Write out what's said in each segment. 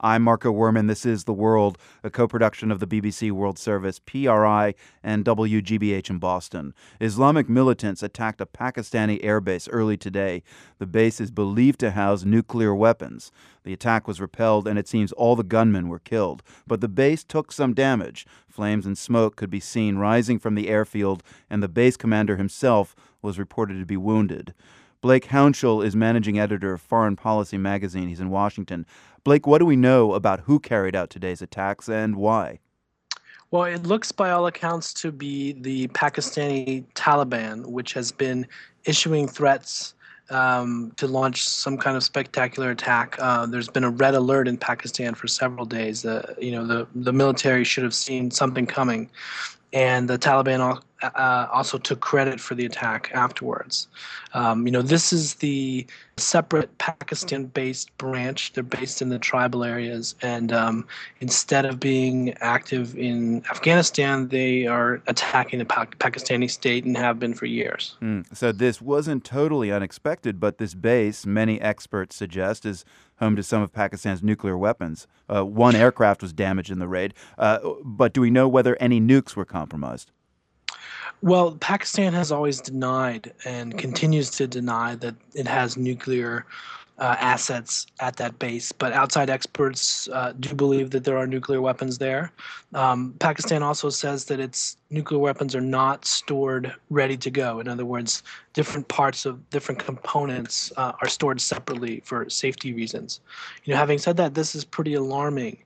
I'm Marco Werman. This is The World, a co production of the BBC World Service, PRI, and WGBH in Boston. Islamic militants attacked a Pakistani airbase early today. The base is believed to house nuclear weapons. The attack was repelled, and it seems all the gunmen were killed. But the base took some damage. Flames and smoke could be seen rising from the airfield, and the base commander himself was reported to be wounded. Blake Hounshell is managing editor of Foreign Policy magazine. He's in Washington. Blake, what do we know about who carried out today's attacks and why? Well, it looks by all accounts to be the Pakistani Taliban, which has been issuing threats um, to launch some kind of spectacular attack. Uh, there's been a red alert in Pakistan for several days. Uh, you know, the, the military should have seen something coming and the Taliban uh, also took credit for the attack afterwards. Um, you know, this is the separate Pakistan-based branch. They're based in the tribal areas, and um, instead of being active in Afghanistan, they are attacking the pa- Pakistani state and have been for years. Mm. So this wasn't totally unexpected, but this base, many experts suggest, is home to some of Pakistan's nuclear weapons. Uh, one aircraft was damaged in the raid, uh, but do we know whether any nukes were compromised? Well, Pakistan has always denied and continues to deny that it has nuclear uh, assets at that base, but outside experts uh, do believe that there are nuclear weapons there. Um, Pakistan also says that its nuclear weapons are not stored ready to go. In other words, different parts of different components uh, are stored separately for safety reasons. You know, having said that, this is pretty alarming.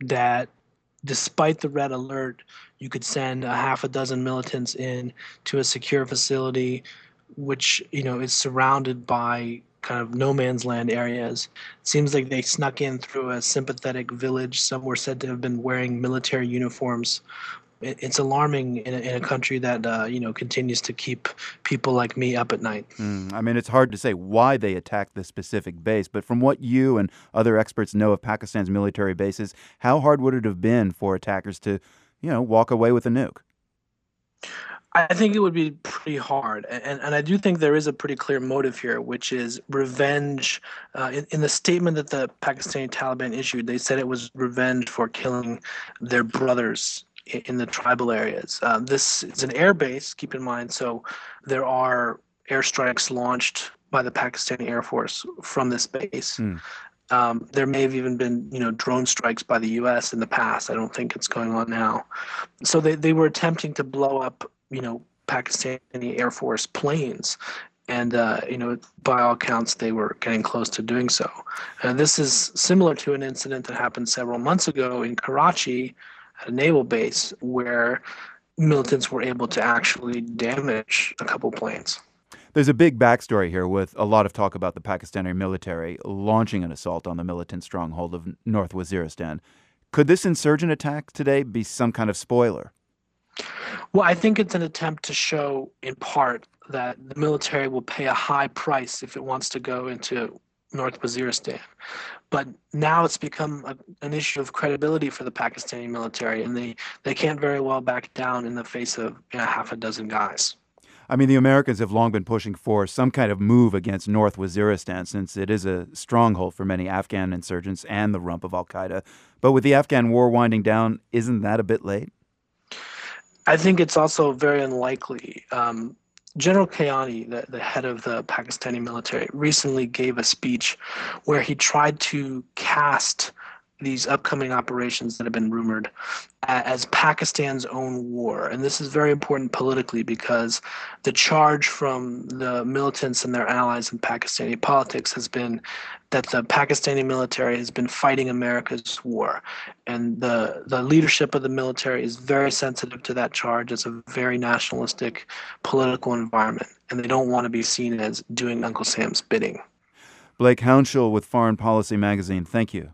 That despite the red alert, you could send a half a dozen militants in to a secure facility, which you know is surrounded by kind of no man's land areas. It seems like they snuck in through a sympathetic village. Some were said to have been wearing military uniforms. it's alarming in a, in a country that uh, you know continues to keep people like me up at night. Mm, I mean, it's hard to say why they attacked this specific base, but from what you and other experts know of Pakistan's military bases, how hard would it have been for attackers to, you know, walk away with a nuke? I think it would be pretty hard, and and I do think there is a pretty clear motive here, which is revenge. Uh, in, in the statement that the Pakistani Taliban issued, they said it was revenge for killing their brothers in, in the tribal areas. Uh, this is an air base, keep in mind, so there are airstrikes launched by the Pakistani Air Force from this base. Mm. Um, there may have even been, you know, drone strikes by the U.S. in the past. I don't think it's going on now. So they, they were attempting to blow up you know Pakistani Air Force planes, and uh, you know by all accounts they were getting close to doing so. Uh, this is similar to an incident that happened several months ago in Karachi at a naval base where militants were able to actually damage a couple planes. There's a big backstory here with a lot of talk about the Pakistani military launching an assault on the militant stronghold of North Waziristan. Could this insurgent attack today be some kind of spoiler? Well, I think it's an attempt to show, in part, that the military will pay a high price if it wants to go into North Waziristan. But now it's become a, an issue of credibility for the Pakistani military, and they, they can't very well back down in the face of you know, half a dozen guys. I mean, the Americans have long been pushing for some kind of move against North Waziristan since it is a stronghold for many Afghan insurgents and the rump of Al Qaeda. But with the Afghan war winding down, isn't that a bit late? I think it's also very unlikely. Um, General Kayani, the, the head of the Pakistani military, recently gave a speech where he tried to cast these upcoming operations that have been rumored uh, as Pakistan's own war. And this is very important politically because the charge from the militants and their allies in Pakistani politics has been that the Pakistani military has been fighting America's war. And the, the leadership of the military is very sensitive to that charge. It's a very nationalistic political environment. And they don't want to be seen as doing Uncle Sam's bidding. Blake Hounshell with Foreign Policy Magazine, thank you.